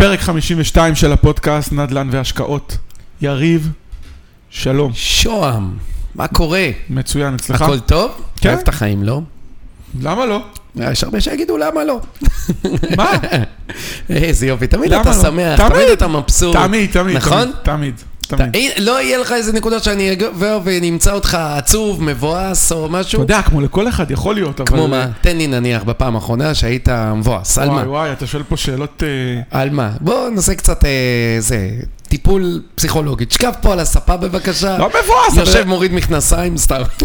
פרק 52 של הפודקאסט נדל"ן והשקעות. יריב, שלום. שוהם, מה קורה? מצוין, אצלך? הכל טוב? כן. אוהב את החיים, לא? למה לא? יש הרבה שיגידו למה לא. מה? איזה יופי, תמיד אתה לא? שמח, תמיד. תמיד אתה מבסוט. תמיד, תמיד. נכון? תמיד, תמיד. לא יהיה לך איזה נקודה שאני אגבר ונמצא אותך עצוב, מבואס או אתה משהו? יודע, כמו לכל אחד יכול להיות, אבל... כמו מה? תן לי נניח בפעם האחרונה שהיית מבואס, על וואי מה? וואי, אתה שואל פה שאלות... אה, על מה? בוא נעשה קצת אה, זה, טיפול פסיכולוגי. תשכב פה על הספה בבקשה. לא מבואס, יושב מוריד מכנסיים, סתם.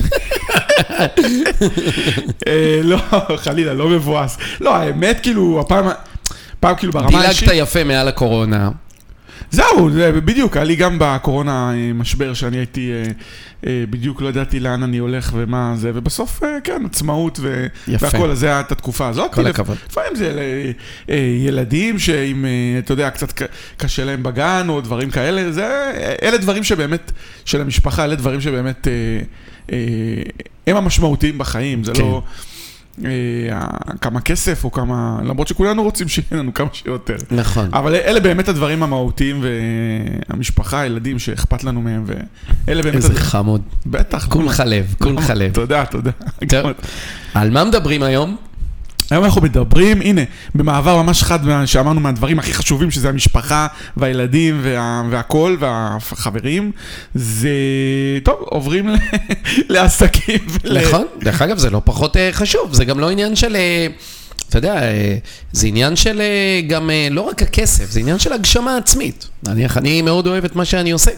אה, לא, חלילה, לא מבואס. לא, האמת, כאילו, הפעם... פעם כאילו ברמה האישית... דילגת יפה מעל הקורונה. זהו, זה בדיוק, היה לי גם בקורונה אה, משבר שאני הייתי, אה, אה, בדיוק לא ידעתי לאן אני הולך ומה זה, ובסוף, כן, עצמאות ו- יפה. והכל, אז זה היה את התקופה הזאת. כל הכבוד. לפעמים זה אה, ילדים שאם, אתה יודע, קצת קשה להם בגן או דברים כאלה, זה, אלה דברים שבאמת, של המשפחה, אלה דברים שבאמת, הם המשמעותיים בחיים, זה כן. לא... אה, כמה כסף או כמה, למרות שכולנו רוצים שיהיה לנו כמה שיותר. נכון. אבל אלה באמת הדברים המהותיים, והמשפחה, הילדים שאכפת לנו מהם, ואלה באמת... איזה חמוד. בטח. כולך לב, כולך לב. תודה, תודה. על מה מדברים היום? היום אנחנו מדברים, הנה, במעבר ממש חד, שאמרנו מהדברים הכי חשובים, שזה המשפחה והילדים וה, והכל, והחברים, זה, טוב, עוברים לעסקים. ול- נכון. דרך אגב, זה לא פחות אה, חשוב, זה גם לא עניין של... אה, אתה יודע, אה, זה עניין של גם לא רק הכסף, זה עניין של הגשמה עצמית. נניח, אני מאוד אוהב את מה שאני עושה.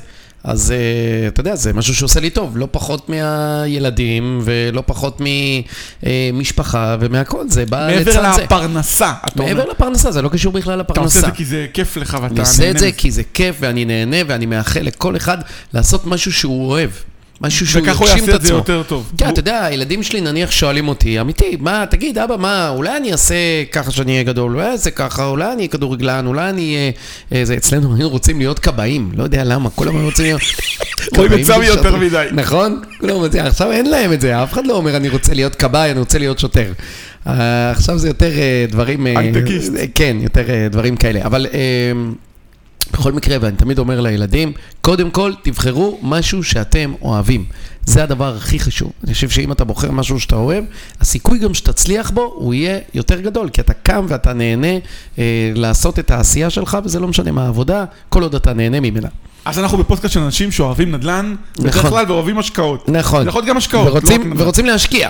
אז אה, אתה יודע, זה משהו שעושה לי טוב, לא פחות מהילדים ולא פחות ממשפחה ומהכל, זה בא מעבר לצד זה. לפרנסה, אתה אומר. מעבר לפרנסה, זה לא קשור בכלל אתה עושה את לפרנסה. זה כי זה כיף לך ואתה אני עושה את זה. כי זה כיף ואני נהנה ואני מאחל לכל אחד לעשות משהו שהוא אוהב. משהו שהוא וכך הוא יגשים את יעשה את זה עצמו. יותר טוב. כן, הוא- אתה יודע, הילדים שלי נניח שואלים אותי, אמיתי, מה, תגיד, אבא, מה, אולי אני אעשה ככה שאני אהיה גדול, אולי אעשה ככה, אולי אני אהיה כדורגלן, אולי אני אהיה... אה, זה, אצלנו היינו רוצים להיות כבאים, לא יודע למה, כולם היו רוצים להיות... רואים את סמי יותר. מדי. נכון? כולם רוצים, עכשיו אין להם את זה, אף אחד לא אומר אני רוצה להיות כבאי, אני רוצה להיות שוטר. אה, עכשיו זה יותר אה, דברים... הייטקיסט. כן, יותר דברים כאלה. אבל בכל מקרה, ואני תמיד אומר לילדים, קודם כל תבחרו משהו שאתם אוהבים. זה הדבר הכי חשוב. אני חושב שאם אתה בוחר משהו שאתה אוהב, הסיכוי גם שתצליח בו, הוא יהיה יותר גדול, כי אתה קם ואתה נהנה אה, לעשות את העשייה שלך, וזה לא משנה מה העבודה, כל עוד אתה נהנה ממנה. אז אנחנו בפודקאסט של אנשים שאוהבים נדל"ן, בדרך נכון. כלל ואוהבים השקעות. נכון. זה יכול להיות גם השקעות. לא ורוצים, נדל"ן. ורוצים להשקיע.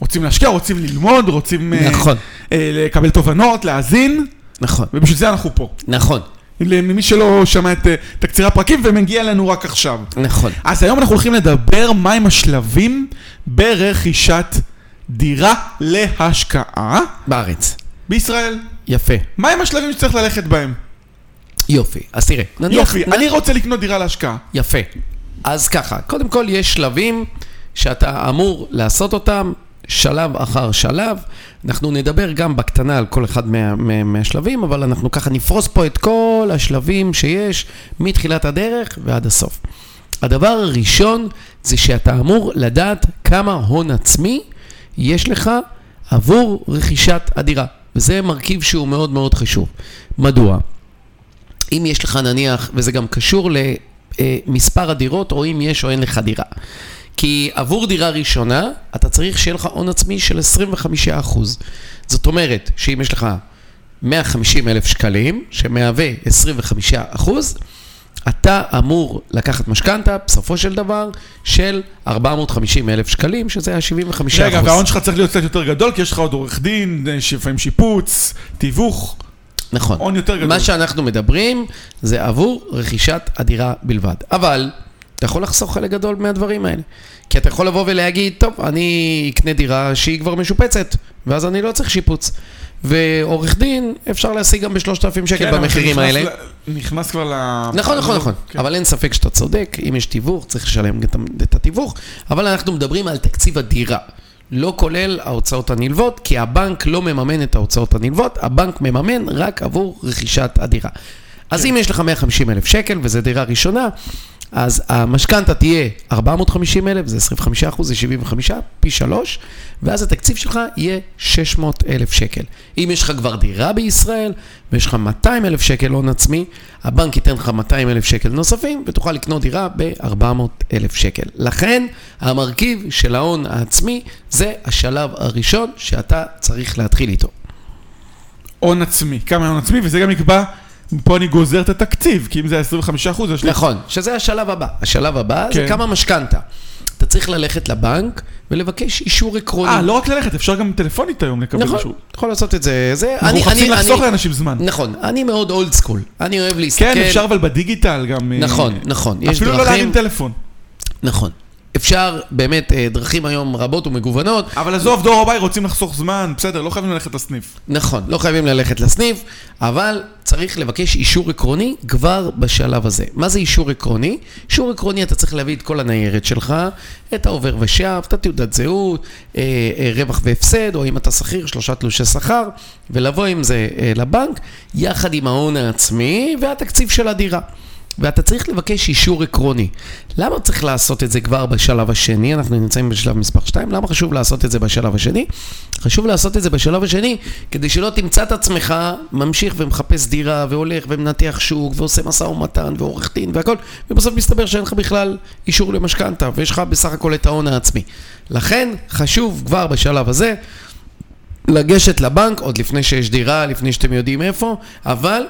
רוצים להשקיע, רוצים ללמוד, רוצים אה, נכון. אה, לקבל תובנות, להאזין, נכון, ובשביל זה אנחנו פה. נכון, למי שלא שמע את אה, תקצירי הפרקים ומגיע אלינו רק עכשיו. נכון. אז היום אנחנו הולכים לדבר מהם השלבים ברכישת דירה להשקעה בארץ. בישראל. יפה. מהם השלבים שצריך ללכת בהם? יופי. אז תראה, נניח... יופי, נ- אני רוצה לקנות דירה להשקעה. יפה. אז ככה, קודם כל יש שלבים שאתה אמור לעשות אותם שלב אחר שלב. אנחנו נדבר גם בקטנה על כל אחד מה, מה, מהשלבים, אבל אנחנו ככה נפרוס פה את כל השלבים שיש מתחילת הדרך ועד הסוף. הדבר הראשון זה שאתה אמור לדעת כמה הון עצמי יש לך עבור רכישת הדירה. וזה מרכיב שהוא מאוד מאוד חשוב. מדוע? אם יש לך נניח, וזה גם קשור למספר הדירות, או אם יש או אין לך דירה. כי עבור דירה ראשונה, אתה צריך שיהיה לך הון עצמי של 25%. זאת אומרת, שאם יש לך 150 אלף שקלים, שמהווה 25%, אתה אמור לקחת משכנתה, בסופו של דבר, של 450 אלף שקלים, שזה ה-75%. רגע, וההון שלך צריך להיות קצת יותר גדול, כי יש לך עוד עורך דין, לפעמים שיפוץ, תיווך. נכון. הון יותר גדול. מה שאנחנו מדברים זה עבור רכישת הדירה בלבד. אבל אתה יכול לחסוך חלק גדול מהדברים האלה. כי אתה יכול לבוא ולהגיד, טוב, אני אקנה דירה שהיא כבר משופצת, ואז אני לא צריך שיפוץ. ועורך דין, אפשר להשיג גם ב-3,000 שקל כן, במחירים האלה. ל- נכנס כבר ל... נכון, נכון, נכון. כן. אבל אין ספק שאתה צודק, אם יש תיווך, צריך לשלם את את התיווך, אבל אנחנו מדברים על תקציב הדירה. לא כולל ההוצאות הנלוות, כי הבנק לא מממן את ההוצאות הנלוות, הבנק מממן רק עבור רכישת הדירה. אז אם יש לך 150 אלף שקל, וזו דירה ראשונה, אז המשכנתה תהיה 450 אלף, זה 25 אחוז, זה 75, פי 3, ואז התקציב שלך יהיה 600 אלף שקל. אם יש לך כבר דירה בישראל, ויש לך 200 אלף שקל הון עצמי, הבנק ייתן לך 200 אלף שקל נוספים, ותוכל לקנות דירה ב-400 אלף שקל. לכן, המרכיב של ההון העצמי זה השלב הראשון שאתה צריך להתחיל איתו. הון עצמי, כמה הון עצמי, וזה גם נקבע, פה אני גוזר את התקציב, כי אם זה 25 אחוז, יש לי... נכון, שזה השלב הבא. השלב הבא זה כן. כמה משכנתה. אתה צריך ללכת לבנק ולבקש אישור עקרוני. אה, לא רק ללכת, אפשר גם טלפונית היום לקבל נכון, אישור. אתה יכול לעשות את זה. זה אנחנו מחפשים לחסוך אני- לאנשים זמן. נכון, אני מאוד אולד סקול. אני אוהב להסתכל. כן, אפשר אבל בדיגיטל גם... אה, נכון, נכון, יש אפילו לא. להרים טלפון. נכון. אפשר, באמת, אה, דרכים היום רבות ומגוונות. אבל עזוב, דור הבאי רוצים לחסוך זמן, בסדר, לא חייבים ללכת לסניף. נכון, לא חייבים ללכת לסניף, אבל צריך לבקש אישור עקרוני כבר בשלב הזה. מה זה אישור עקרוני? אישור עקרוני אתה צריך להביא את כל הניירת שלך, את העובר ושב, את התעודת זהות, אה, אה, רווח והפסד, או אם אתה שכיר, שלושה תלושי שכר, ולבוא עם זה לבנק, יחד עם ההון העצמי והתקציב של הדירה. ואתה צריך לבקש אישור עקרוני. למה צריך לעשות את זה כבר בשלב השני? אנחנו נמצאים בשלב מספר 2, למה חשוב לעשות את זה בשלב השני? חשוב לעשות את זה בשלב השני, כדי שלא תמצא את עצמך ממשיך ומחפש דירה, והולך ומנתח שוק, ועושה משא ומתן, ועורך דין והכל, ובסוף מסתבר שאין לך בכלל אישור למשכנתה, ויש לך בסך הכל את ההון העצמי. לכן, חשוב כבר בשלב הזה, לגשת לבנק, עוד לפני שיש דירה, לפני שאתם יודעים איפה, אבל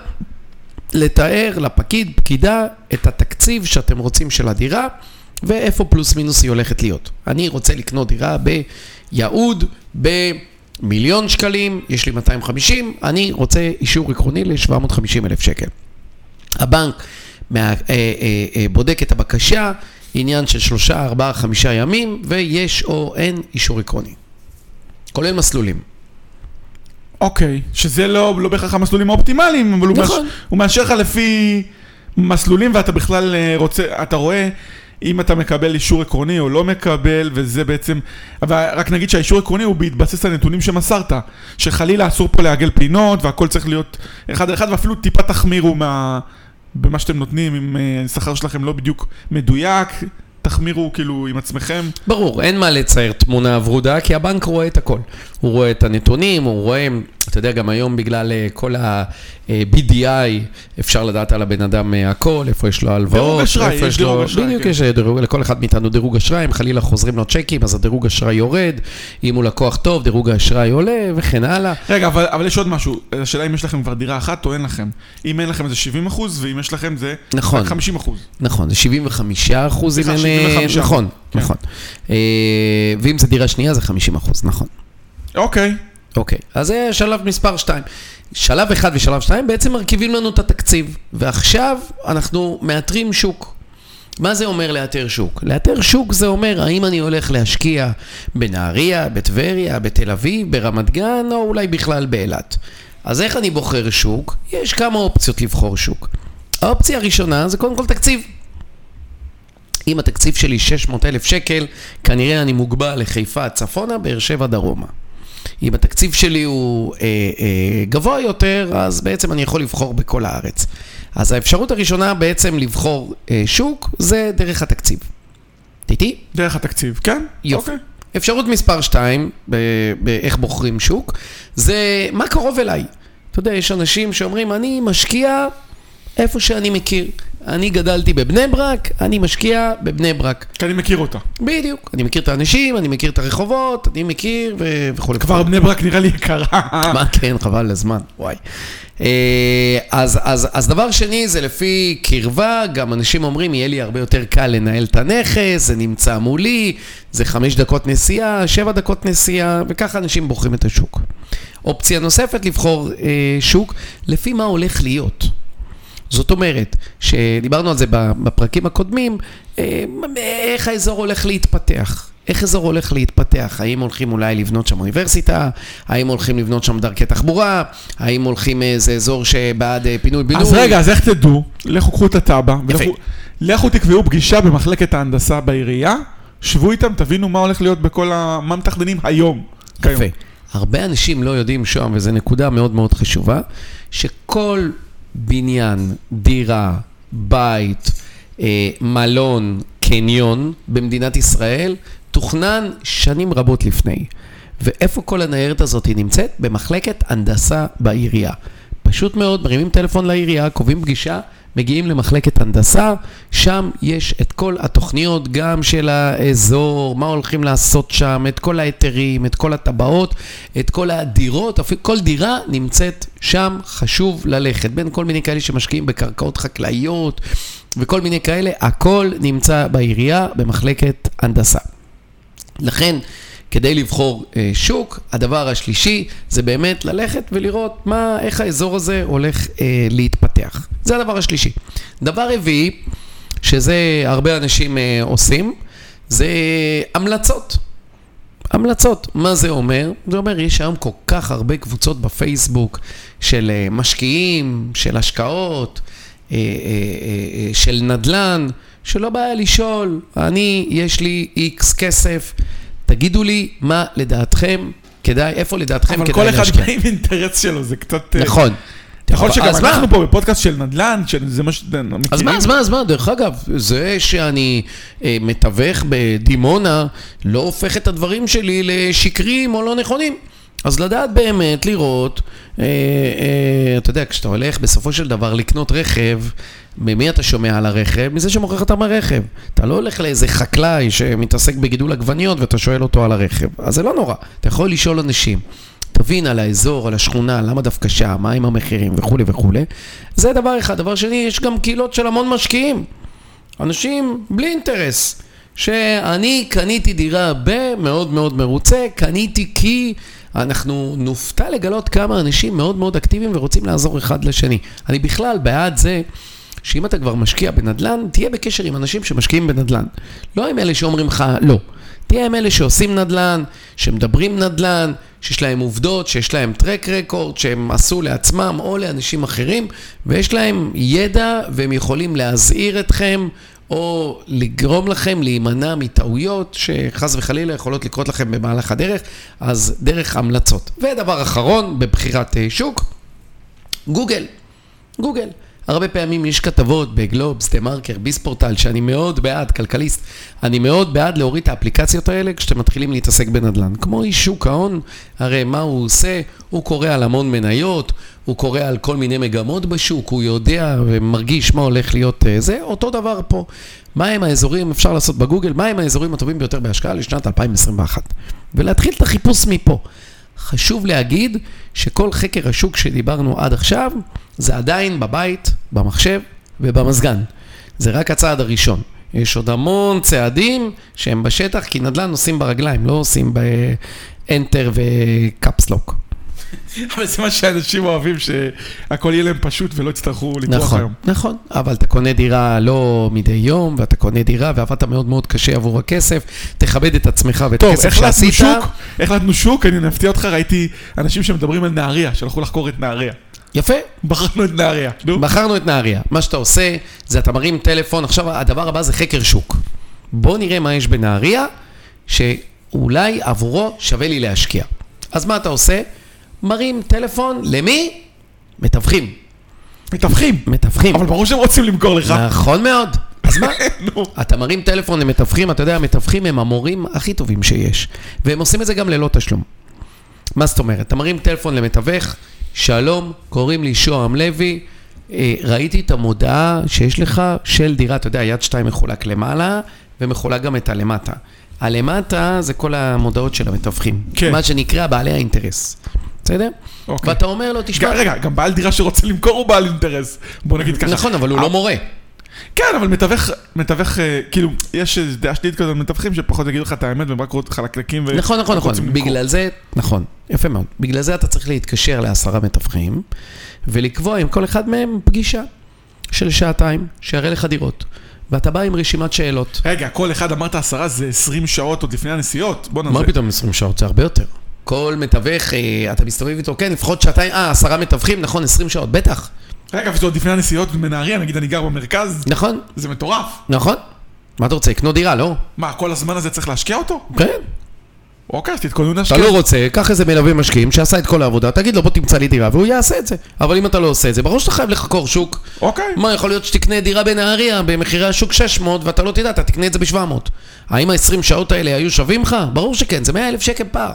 לתאר לפקיד, פקידה, את התקציב שאתם רוצים של הדירה, ואיפה פלוס מינוס היא הולכת להיות. אני רוצה לקנות דירה ביהוד, במיליון שקלים, יש לי 250, אני רוצה אישור עקרוני ל-750 אלף שקל. הבנק מה, אה, אה, אה, בודק את הבקשה, עניין של שלושה, ארבעה, חמישה ימים, ויש או אין אישור עקרוני. כולל מסלולים. אוקיי, שזה לא, לא בהכרח המסלולים האופטימליים, אבל הוא, נכון. מאשר, הוא מאשר לך לפי מסלולים ואתה בכלל אה, רוצה, אתה רואה אם אתה מקבל אישור עקרוני או לא מקבל, וזה בעצם, אבל רק נגיד שהאישור העקרוני הוא בהתבסס על נתונים שמסרת, שחלילה אסור פה לעגל פינות והכל צריך להיות אחד על אחד, ואפילו טיפה תחמירו מה, במה שאתם נותנים, אם אה, השכר שלכם לא בדיוק מדויק, תחמירו כאילו עם עצמכם. ברור, אין מה לצייר תמונה ורודה, כי הבנק רואה את הכל. הוא רואה את הנתונים, הוא רואה, אתה יודע, גם היום בגלל אה, כל ה-BDI, אפשר לדעת על הבן אדם אה, הכל, איפה יש לו הלוואות, דירוג איפה יש יש לו... דירוג אשראי, בדיוק, כן. יש אה, דירוג, לכל אחד מאיתנו דירוג אשראי, אם חלילה חוזרים לו צ'קים, אז הדירוג אשראי יורד, אם הוא לקוח טוב, דירוג האשראי עולה, וכן הלאה. רגע, אבל, אבל יש עוד משהו, השאלה אם יש לכם כבר דירה אחת או אין לכם. אם אין לכם זה 70 אחוז, ואם יש לכם זה נכון. רק 50 אחוז. נכון, זה 75 אחוז, אם אין... אה, 75. נכון, כן. נכון. אה, ואם זה דירה שנייה, זה 50 אחוז, נכון. אוקיי. אוקיי, אז זה שלב מספר 2. שלב 1 ושלב 2 בעצם מרכיבים לנו את התקציב, ועכשיו אנחנו מאתרים שוק. מה זה אומר לאתר שוק? לאתר שוק זה אומר האם אני הולך להשקיע בנהריה, בטבריה, בתל אביב, ברמת גן, או אולי בכלל באילת. אז איך אני בוחר שוק? יש כמה אופציות לבחור שוק. האופציה הראשונה זה קודם כל תקציב. אם התקציב שלי 600 אלף שקל, כנראה אני מוגבל לחיפה צפונה, באר שבע דרומה. אם התקציב שלי הוא אה, אה, גבוה יותר, אז בעצם אני יכול לבחור בכל הארץ. אז האפשרות הראשונה בעצם לבחור אה, שוק, זה דרך התקציב. איתי? דרך התקציב, כן? יופי. אוקיי. אפשרות מספר 2, באיך בוחרים שוק, זה מה קרוב אליי. אתה יודע, יש אנשים שאומרים, אני משקיע איפה שאני מכיר. אני גדלתי בבני ברק, אני משקיע בבני ברק. כי אני מכיר אותה. בדיוק. אני מכיר את האנשים, אני מכיר את הרחובות, אני מכיר ו... וכולי. כבר בני ברק נראה לי יקרה. מה כן, חבל הזמן, וואי. אה, אז, אז, אז דבר שני זה לפי קרבה, גם אנשים אומרים, יהיה לי הרבה יותר קל לנהל את הנכס, זה נמצא מולי, זה חמש דקות נסיעה, שבע דקות נסיעה, וככה אנשים בוחרים את השוק. אופציה נוספת, לבחור אה, שוק לפי מה הולך להיות. זאת אומרת, שדיברנו על זה בפרקים הקודמים, אה, איך האזור הולך להתפתח. איך אזור הולך להתפתח? האם הולכים אולי לבנות שם אוניברסיטה? האם הולכים לבנות שם דרכי תחבורה? האם הולכים איזה אזור שבעד אה, פינוי-בינוי? אז רגע, אז איך תדעו? לכו קחו את התב"ע, יפה. ולכו- לכו תקבעו פגישה במחלקת ההנדסה בעירייה, שבו איתם, תבינו מה הולך להיות בכל ה... מה מתכננים היום. יפה. הרבה אנשים לא יודעים שם, וזו נקודה מאוד מאוד חשובה, שכל בניין, דירה, בית, אה, מלון, קניון במדינת ישראל, תוכנן שנים רבות לפני. ואיפה כל הניירת הזאת נמצאת? במחלקת הנדסה בעירייה. פשוט מאוד, מרימים טלפון לעירייה, קובעים פגישה, מגיעים למחלקת הנדסה, שם יש את כל התוכניות, גם של האזור, מה הולכים לעשות שם, את כל ההיתרים, את כל הטבעות, את כל הדירות, כל דירה נמצאת שם, חשוב ללכת. בין כל מיני כאלה שמשקיעים בקרקעות חקלאיות וכל מיני כאלה, הכל נמצא בעירייה במחלקת הנדסה. לכן, כדי לבחור אה, שוק, הדבר השלישי זה באמת ללכת ולראות מה, איך האזור הזה הולך אה, להתפתח. זה הדבר השלישי. דבר רביעי, שזה הרבה אנשים אה, עושים, זה המלצות. המלצות, מה זה אומר? זה אומר, יש היום כל כך הרבה קבוצות בפייסבוק של אה, משקיעים, של השקעות, אה, אה, אה, אה של נדל"ן, שלא בעיה לשאול, אני, יש לי איקס כסף. תגידו לי מה לדעתכם כדאי, איפה לדעתכם כדאי להשקיע. אבל כל אחד. בא עם אינטרס שלו, זה קצת... אה, נכון. יכול שגם אז מה? אנחנו פה בפודקאסט של נדל"ן, שזה מה שאתם מכירים. אז מה, אז מה, אז מה, דרך אגב, זה שאני אה, מתווך בדימונה לא הופך את הדברים שלי לשקריים או לא נכונים. אז לדעת באמת, לראות, אה, אה, אתה יודע, כשאתה הולך בסופו של דבר לקנות רכב, ממי אתה שומע על הרכב? מזה שמוכר לך את הרכב. אתה לא הולך לאיזה חקלאי שמתעסק בגידול עגבניות ואתה שואל אותו על הרכב. אז זה לא נורא, אתה יכול לשאול אנשים. תבין על האזור, על השכונה, למה דווקא שם, מה עם המחירים וכולי וכולי. זה דבר אחד. דבר שני, יש גם קהילות של המון משקיעים. אנשים בלי אינטרס. שאני קניתי דירה במאוד מאוד מרוצה, קניתי כי אנחנו נופתע לגלות כמה אנשים מאוד מאוד אקטיביים ורוצים לעזור אחד לשני. אני בכלל בעד זה שאם אתה כבר משקיע בנדל"ן, תהיה בקשר עם אנשים שמשקיעים בנדל"ן. לא עם אלה שאומרים לך לא. תהיה עם אלה שעושים נדל"ן, שמדברים נדל"ן, שיש להם עובדות, שיש להם טרק רקורד, שהם עשו לעצמם או לאנשים אחרים, ויש להם ידע והם יכולים להזהיר אתכם או לגרום לכם להימנע מטעויות שחס וחלילה יכולות לקרות לכם במהלך הדרך, אז דרך המלצות. ודבר אחרון, בבחירת אה, שוק, גוגל. גוגל. הרבה פעמים יש כתבות בגלובס, דה מרקר, ביספורטל, שאני מאוד בעד, כלכליסט, אני מאוד בעד להוריד את האפליקציות האלה כשאתם מתחילים להתעסק בנדל"ן. כמו איש שוק ההון, הרי מה הוא עושה? הוא קורא על המון מניות, הוא קורא על כל מיני מגמות בשוק, הוא יודע ומרגיש מה הולך להיות אה, זה, אותו דבר פה. מהם האזורים, אפשר לעשות בגוגל, מהם האזורים הטובים ביותר בהשקעה לשנת 2021. ולהתחיל את החיפוש מפה. חשוב להגיד שכל חקר השוק שדיברנו עד עכשיו, זה עדיין בבית, במחשב ובמזגן. זה רק הצעד הראשון. יש עוד המון צעדים שהם בשטח, כי נדל"ן עושים ברגליים, לא עושים ב-enter ו-capslock. אבל זה מה שאנשים אוהבים, שהכל יהיה להם פשוט ולא יצטרכו לטרוח נכון, היום. נכון, אבל אתה קונה דירה לא מדי יום, ואתה קונה דירה ועבדת מאוד מאוד קשה עבור הכסף, תכבד את עצמך ואת טוב, הכסף שעשית. שוק, החלטנו שוק, אני אפתיע אותך, ראיתי אנשים שמדברים על נהריה, שהלכו לחקור את נהריה. יפה, בחרנו את נהריה, נו. בחרנו את נהריה. מה שאתה עושה, זה אתה מרים טלפון, עכשיו הדבר הבא זה חקר שוק. בוא נראה מה יש בנהריה, שאולי עבורו שווה לי להשקיע. אז מה אתה עושה? מרים טלפון, למי? מתווכים. מתווכים. מתווכים. אבל ברור שהם רוצים למכור לך. נכון מאוד. אז מה? נו. אתה מרים טלפון למתווכים, אתה יודע, המתווכים הם המורים הכי טובים שיש. והם עושים את זה גם ללא תשלום. מה זאת אומרת? אתה מרים טלפון למתווך, שלום, קוראים לי שוהם לוי, אה, ראיתי את המודעה שיש לך של דירה, אתה יודע, יד שתיים מחולק למעלה, ומחולק גם את הלמטה. הלמטה זה כל המודעות של המתווכים. כן. מה שנקרא בעלי האינטרס. בסדר? אוקיי. ואתה אומר לו, תשמע... רגע, גם בעל דירה שרוצה למכור הוא בעל אינטרס. בוא נגיד ככה. נכון, אבל הוא לא מורה. כן, אבל מתווך, מתווך, אה, כאילו, יש דעה שלילית כזאת מתווכים שפחות יגידו לך את האמת והם רק חלקלקים. ו- נכון, נכון, נכון. בגלל זה, נכון, יפה מאוד. בגלל זה אתה צריך להתקשר לעשרה מתווכים, ולקבוע עם כל אחד מהם פגישה של שעתיים, שיראה לך דירות. ואתה בא עם רשימת שאלות. רגע, כל אחד אמרת עשרה זה 20 שעות עוד לפני הנסיעות? בוא נעשה. מה פתאום 20 שעות? זה הרבה יותר. כל מתווך, אה, אתה מסתובב איתו, כן, לפחות שעתיים, אה, עשרה מתווכים, נכון, 20 שעות, בטח. רגע, וזה עוד לפני הנסיעות מנהריה, נגיד אני גר במרכז, נכון, זה מטורף. נכון. מה אתה רוצה, לקנות דירה, לא? מה, כל הזמן הזה צריך להשקיע אותו? כן. אוקיי, אז תתכוננו אתה להשקיע. לא רוצה, קח איזה מלווה משקיעים שעשה את כל העבודה, תגיד לו בוא תמצא לי דירה, והוא יעשה את זה. אבל אם אתה לא עושה את זה, ברור שאתה חייב לחקור שוק. אוקיי. מה, יכול להיות שתקנה דירה בנהריה במחירי השוק 600 ואתה לא תדע, אתה תקנה את זה ב-700. האם ה-20 שעות האלה היו שווים לך? ברור שכן, זה 100 אלף שקל פער.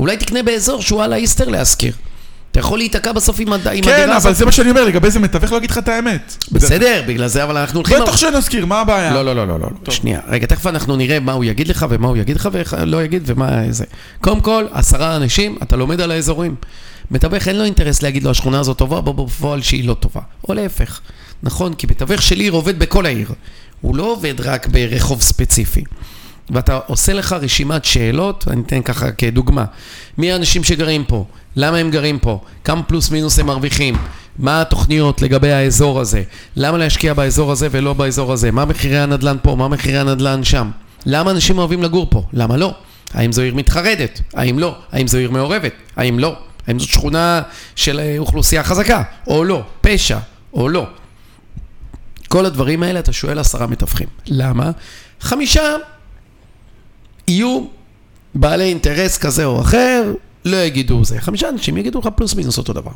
אולי תקנה באזור שהוא על האיסטר להשכיר. אתה יכול להיתקע בסוף עם, כן, הדירה אבל זה מה שאני אומר, לגבי זה מתווך לא אגיד לך את האמת. בסדר, בגלל זה, אבל אנחנו הולכים... בטח שנזכיר, מה הבעיה? לא, לא, לא, לא, לא. שנייה. רגע, תכף אנחנו נראה מה הוא יגיד לך ומה הוא יגיד לך ולא יגיד ומה זה. קודם כל, עשרה אנשים, אתה לומד על האזורים. מתווך אין לו אינטרס להגיד לו, השכונה הזאת טובה, בוא בפועל שהיא לא טובה. או להפך. נכון, כי מתווך של עיר עובד בכל העיר. הוא לא עובד רק ברחוב ספציפי. ואתה עושה לך רשימת שאלות, אני אתן ככה כדוגמה. מי האנשים שגרים פה? למה הם גרים פה? כמה פלוס מינוס הם מרוויחים? מה התוכניות לגבי האזור הזה? למה להשקיע באזור הזה ולא באזור הזה? מה מחירי הנדל"ן פה? מה מחירי הנדל"ן שם? למה אנשים אוהבים לגור פה? למה לא? האם זו עיר מתחרדת? האם לא? האם זו עיר מעורבת? האם לא? האם זאת שכונה של אה, אוכלוסייה חזקה? או לא? פשע? או לא? כל הדברים האלה אתה שואל עשרה מתווכים. למה? חמישה יהיו בעלי אינטרס כזה או אחר, לא יגידו זה. חמישה אנשים יגידו לך פלוס מינוס אותו דבר.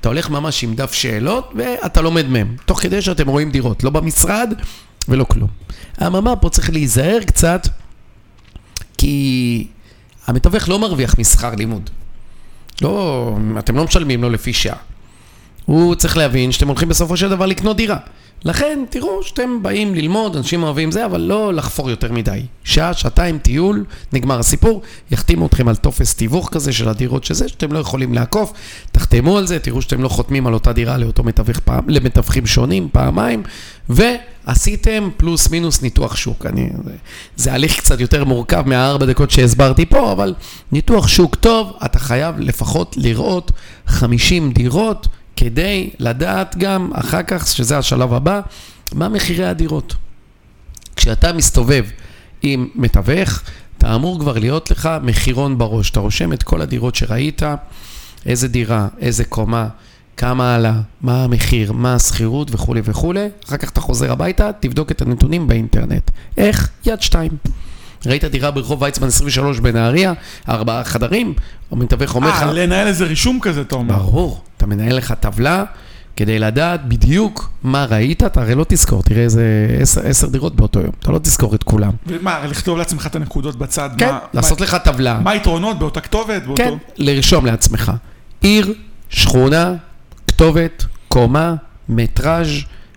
אתה הולך ממש עם דף שאלות ואתה לומד מהם, תוך כדי שאתם רואים דירות, לא במשרד ולא כלום. אממה, פה צריך להיזהר קצת, כי המתווך לא מרוויח משכר לימוד. לא, אתם לא משלמים לו לפי שעה. הוא צריך להבין שאתם הולכים בסופו של דבר לקנות דירה. לכן, תראו שאתם באים ללמוד, אנשים אוהבים זה, אבל לא לחפור יותר מדי. שעה, שעתיים, טיול, נגמר הסיפור, יחתימו אתכם על טופס תיווך כזה של הדירות שזה, שאתם לא יכולים לעקוף, תחתמו על זה, תראו שאתם לא חותמים על אותה דירה לאותו מתווך פעם, למתווכים שונים פעמיים, ועשיתם פלוס מינוס ניתוח שוק. אני, זה, זה הליך קצת יותר מורכב מהארבע דקות שהסברתי פה, אבל ניתוח שוק טוב, אתה חייב לפחות לראות 50 דירות. כדי לדעת גם אחר כך, שזה השלב הבא, מה מחירי הדירות. כשאתה מסתובב עם מתווך, אתה אמור כבר להיות לך מחירון בראש. אתה רושם את כל הדירות שראית, איזה דירה, איזה קומה, כמה עלה, מה המחיר, מה השכירות וכולי וכולי. אחר כך אתה חוזר הביתה, תבדוק את הנתונים באינטרנט. איך? יד שתיים. ראית דירה ברחוב ויצמן 23 בנהריה, ארבעה חדרים, או מתווך אומר לך... אה, לנהל איזה רישום כזה, אתה אומר. ברור, אתה מנהל לך טבלה כדי לדעת בדיוק מה ראית, אתה הרי לא תזכור, תראה איזה עשר, עשר דירות באותו יום, אתה לא תזכור את כולם. ומה, לכתוב לעצמך את הנקודות בצד? כן, מה- לעשות מה- לך טבלה. מה היתרונות באותה כתובת? באותו- כן, לרשום לעצמך. עיר, שכונה, כתובת, קומה, מטראז',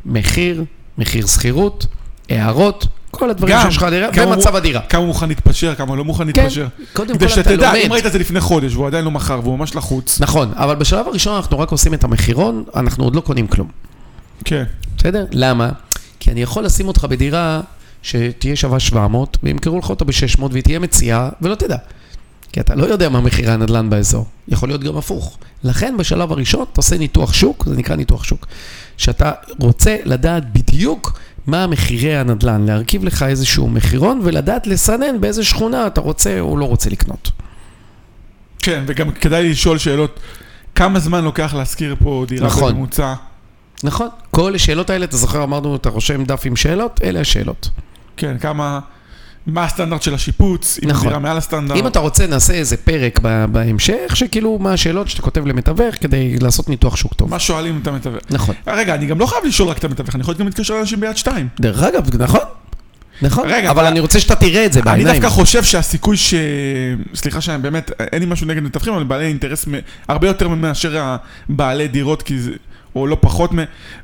מחיר, מחיר שכירות, הערות, כל הדברים שיש לך דירה, כמה ומצב הדירה. כמה הוא מוכן להתפשר, כמה לא מוכן כן, להתפשר. קודם כדי כל אתה שתדע, לומד. אם ראית את זה לפני חודש והוא עדיין לא מכר והוא ממש לחוץ. נכון, אבל בשלב הראשון אנחנו רק עושים את המחירון, אנחנו עוד לא קונים כלום. כן. בסדר? למה? כי אני יכול לשים אותך בדירה שתהיה שווה 700, וימכרו לך אותה ב-600 והיא תהיה מציאה, ולא תדע. כי אתה לא יודע מה מחירי הנדל"ן באזור. יכול להיות גם הפוך. לכן בשלב הראשון אתה עושה ניתוח שוק, זה נקרא ניתוח שוק. שאתה רוצה לדעת בדיוק מה מחירי הנדל"ן, להרכיב לך איזשהו מחירון ולדעת לסנן באיזה שכונה אתה רוצה או לא רוצה לקנות. כן, וגם כדאי לשאול שאלות, כמה זמן לוקח להשכיר פה דירה נכון. בממוצע? נכון? כל השאלות האלה, אתה זוכר, אמרנו, אתה רושם דף עם שאלות, אלה השאלות. כן, כמה... מה הסטנדרט של השיפוץ? אם נכון. דירה מעל הסטנדרט? אם אתה רוצה, נעשה איזה פרק בהמשך, שכאילו מה השאלות שאתה כותב למתווך כדי לעשות ניתוח שוק טוב. מה שואלים את המתווך? נכון. רגע, אני גם לא חייב לשאול רק את המתווך, אני יכול גם להתקשר לאנשים ביד שתיים. דרך אגב, נכון. נכון, רגע, אבל אבל- אני רוצה שאתה תראה את זה אני בעיניים. דווקא חושב שהסיכוי ש... סליחה שאני באמת, אין לי משהו נגד מתווכים, אבל בעלי אינטרס מ... הרבה יותר מאשר בעלי דירות, כי זה... או לא פחות מ...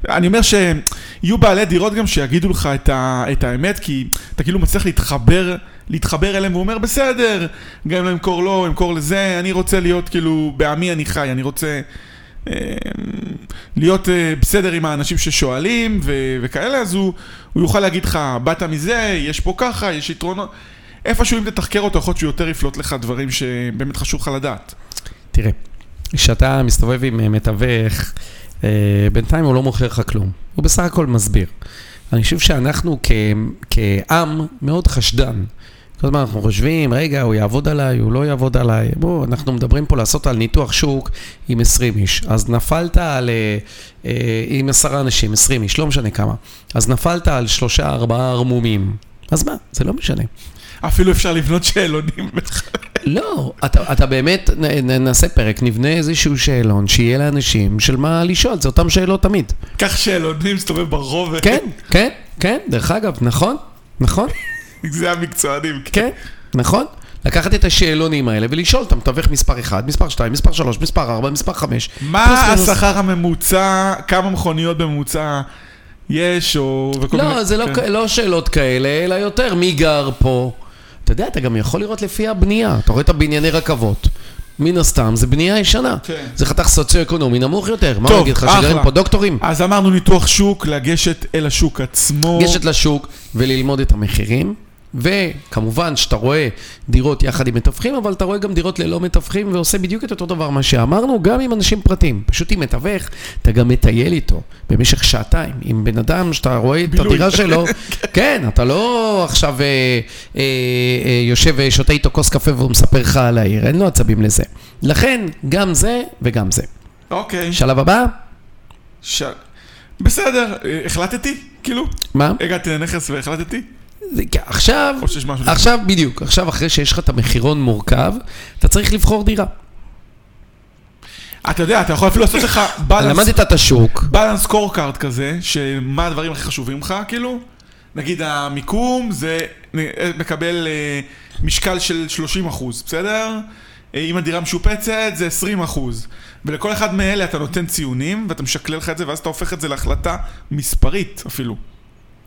אני אומר שיהיו בעלי דירות גם שיגידו לך את, ה... את האמת, כי אתה כאילו מצליח להתחבר, להתחבר אליהם, והוא אומר, בסדר, גם אם לא אמכור לו, אמכור לזה, אני רוצה להיות כאילו, בעמי אני חי, אני רוצה... אה, להיות אה, בסדר עם האנשים ששואלים ו- וכאלה, אז הוא, הוא יוכל להגיד לך, באת מזה, יש פה ככה, יש יתרונות. איפשהו אם תתחקר אותו, יכול להיות שהוא יותר יפלוט לך דברים שבאמת חשוב לך לדעת. תראה, כשאתה מסתובב עם אה, מתווך, בינתיים הוא לא מוכר לך כלום. הוא בסך הכל מסביר. אני חושב שאנחנו כ- כעם מאוד חשדן. כל הזמן אנחנו חושבים, רגע, הוא יעבוד עליי, הוא לא יעבוד עליי. בואו, אנחנו מדברים פה לעשות על ניתוח שוק עם 20 איש. אז נפלת על... אה, אה, עם עשרה אנשים, 20 איש, לא משנה כמה. אז נפלת על שלושה, ארבעה ערמומים. אז מה? זה לא משנה. אפילו אפשר לבנות שאלונים. לא, אתה, אתה באמת, נ, נעשה פרק, נבנה איזשהו שאלון שיהיה לאנשים של מה לשאול, זה אותם שאלות תמיד. קח שאלונים, מסתובב ברחוב. כן, כן, כן, דרך אגב, נכון, נכון, זה המקצוענים. כן, נכון. לקחת את השאלונים האלה ולשאול אותם, תווך מספר 1, מספר 2, מספר 3, מספר 4, מספר 5. מה השכר הממוצע, כמה מכוניות בממוצע יש, או... לא, מיני- זה לא, כן. לא שאלות כאלה, אלא יותר מי גר פה. אתה יודע, אתה גם יכול לראות לפי הבנייה. אתה רואה את הבנייני רכבות. מן הסתם, זה בנייה ישנה. כן. זה חתך סוציו-אקונומי נמוך יותר. מה טוב, אני אגיד לך. שגרים פה דוקטורים? אז אמרנו ניתוח שוק, לגשת אל השוק עצמו. לגשת לשוק וללמוד את המחירים. וכמובן שאתה רואה דירות יחד עם מתווכים, אבל אתה רואה גם דירות ללא מתווכים ועושה בדיוק את אותו דבר מה שאמרנו, גם עם אנשים פרטיים. פשוט עם מתווך, אתה גם מטייל איתו במשך שעתיים. עם בן אדם שאתה רואה את בילוי. הדירה שלו, כן, אתה לא עכשיו אה, אה, אה, יושב ושותה איתו כוס קפה והוא מספר לך על העיר, אין לו עצבים לזה. לכן, גם זה וגם זה. אוקיי. שלב הבא, ש... בסדר, אה, החלטתי, כאילו? מה? הגעתי לנכס והחלטתי? זה- כן, עכשיו. עכשיו בדיוק, עכשיו אחרי שיש לך את המחירון מורכב, אתה צריך לבחור דירה. אתה יודע, אתה יכול אפילו לעשות לך למדת את השוק, balanced scorecard כזה, שמה הדברים הכי חשובים לך, כאילו? נגיד המיקום זה מקבל אה, משקל של 30 אחוז, בסדר? אה, אם הדירה משופצת זה 20 אחוז. ולכל אחד מאלה אתה נותן ציונים, ואתה משקלל לך את זה, ואז אתה הופך את זה להחלטה מספרית אפילו.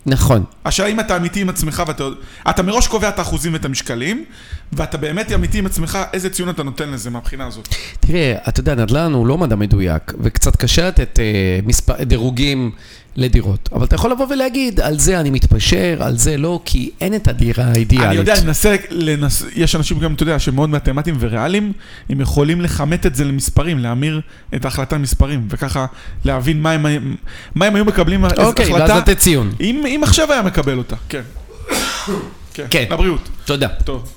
נכון. השאלה אם אתה אמיתי עם עצמך ואתה... אתה מראש קובע את האחוזים ואת המשקלים, ואתה באמת אמיתי עם עצמך, איזה ציון אתה נותן לזה מהבחינה הזאת. תראה, אתה יודע, נדל"ן הוא לא מדע מדויק, וקצת קשה לתת אה, מספר, דירוגים לדירות. אבל אתה יכול לבוא ולהגיד, על זה אני מתפשר, על זה לא, כי אין את הדירה האידיאלית. אני יודע, אני מנסה, לנס... יש אנשים גם, אתה יודע, שמאוד מתמטיים וריאליים, הם יכולים לכמת את זה למספרים, להמיר את ההחלטה למספרים, וככה להבין מה הם, מה הם היו מקבלים, איזו אוקיי, ואז החלטה, לתת ציון. אם, אם עכשיו היה מקבל אותה, כן. כן, כן. לבריאות. תודה. טוב.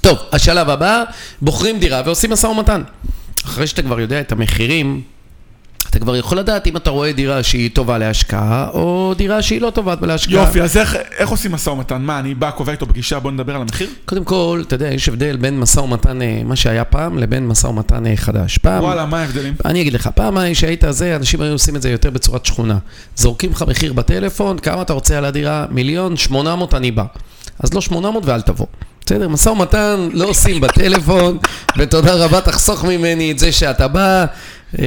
טוב, השלב הבא, בוחרים דירה ועושים משא ומתן. אחרי שאתה כבר יודע את המחירים, אתה כבר יכול לדעת אם אתה רואה דירה שהיא טובה להשקעה, או דירה שהיא לא טובה להשקעה. יופי, אז איך, איך עושים משא ומתן? מה, אני בא, קובע איתו פגישה, בוא נדבר על המחיר? קודם כל, אתה יודע, יש הבדל בין משא ומתן, אה, מה שהיה פעם, לבין משא ומתן אה, חדש. פעם, וואלה, מה ההבדלים? אני אגיד לך, פעם שהיית זה, אנשים היו עושים את זה יותר בצורת שכונה. זורקים לך מחיר בטלפון, כמה אתה רוצה על הדירה? מיליון, 800 אני בא. אז לא 800 ואל תבוא. בסדר, משא ומתן לא עושים בטלפון, ותודה רבה, תחסוך ממני את זה שאתה בא. אה,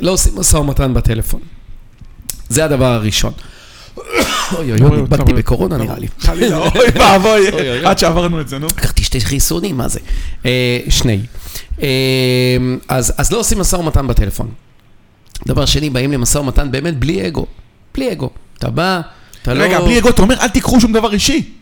לא עושים משא ומתן בטלפון. זה הדבר הראשון. אוי אוי אוי, נדבקתי. בקורונה נראה לי. חלילה, אוי ואבוי. עד שעברנו את זה, נו. לקחתי שתי חיסונים, מה זה? אה, שני. אה, אז לא עושים משא ומתן בטלפון. דבר שני, באים למשא ומתן באמת בלי אגו. בלי אגו. אתה בא, אתה לא... רגע, בלי אגו, אתה אומר, אל תיקחו שום דבר אישי.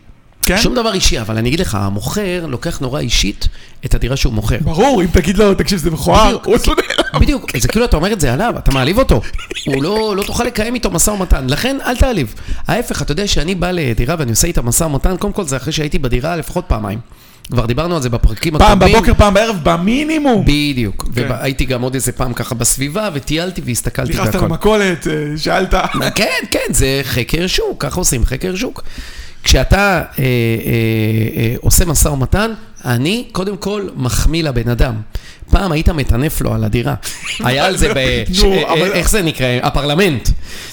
כן? שום דבר אישי, אבל אני אגיד לך, המוכר לוקח נורא אישית את הדירה שהוא מוכר. ברור, אם תגיד לו, תקשיב, זה מכוער. הוא עוד לא נעלם. בדיוק, זה כאילו אתה אומר את זה עליו, אתה מעליב אותו. הוא לא, לא תוכל לקיים איתו משא ומתן, לכן אל תעליב. ההפך, אתה יודע שאני בא לדירה ואני עושה איתה משא ומתן, קודם כל זה אחרי שהייתי בדירה לפחות פעמיים. כבר דיברנו על זה בפרקים פעם הקודמים. בבוקר, פעם בערב, במינימום. בדיוק, כן. והייתי גם עוד איזה פעם ככה בסביבה, וטיילתי והסתכלתי נכנסת והכל. למכולת, אה, שאלת. כן, כן, זה חקר שוק, ככה עושים חקר שוק. כשאתה אה, אה, אה, עושה משא ומתן, אני קודם כל מחמיא לבן אדם. פעם היית מטנף לו על הדירה. היה על זה ב... ש- אה, איך זה נקרא? הפרלמנט.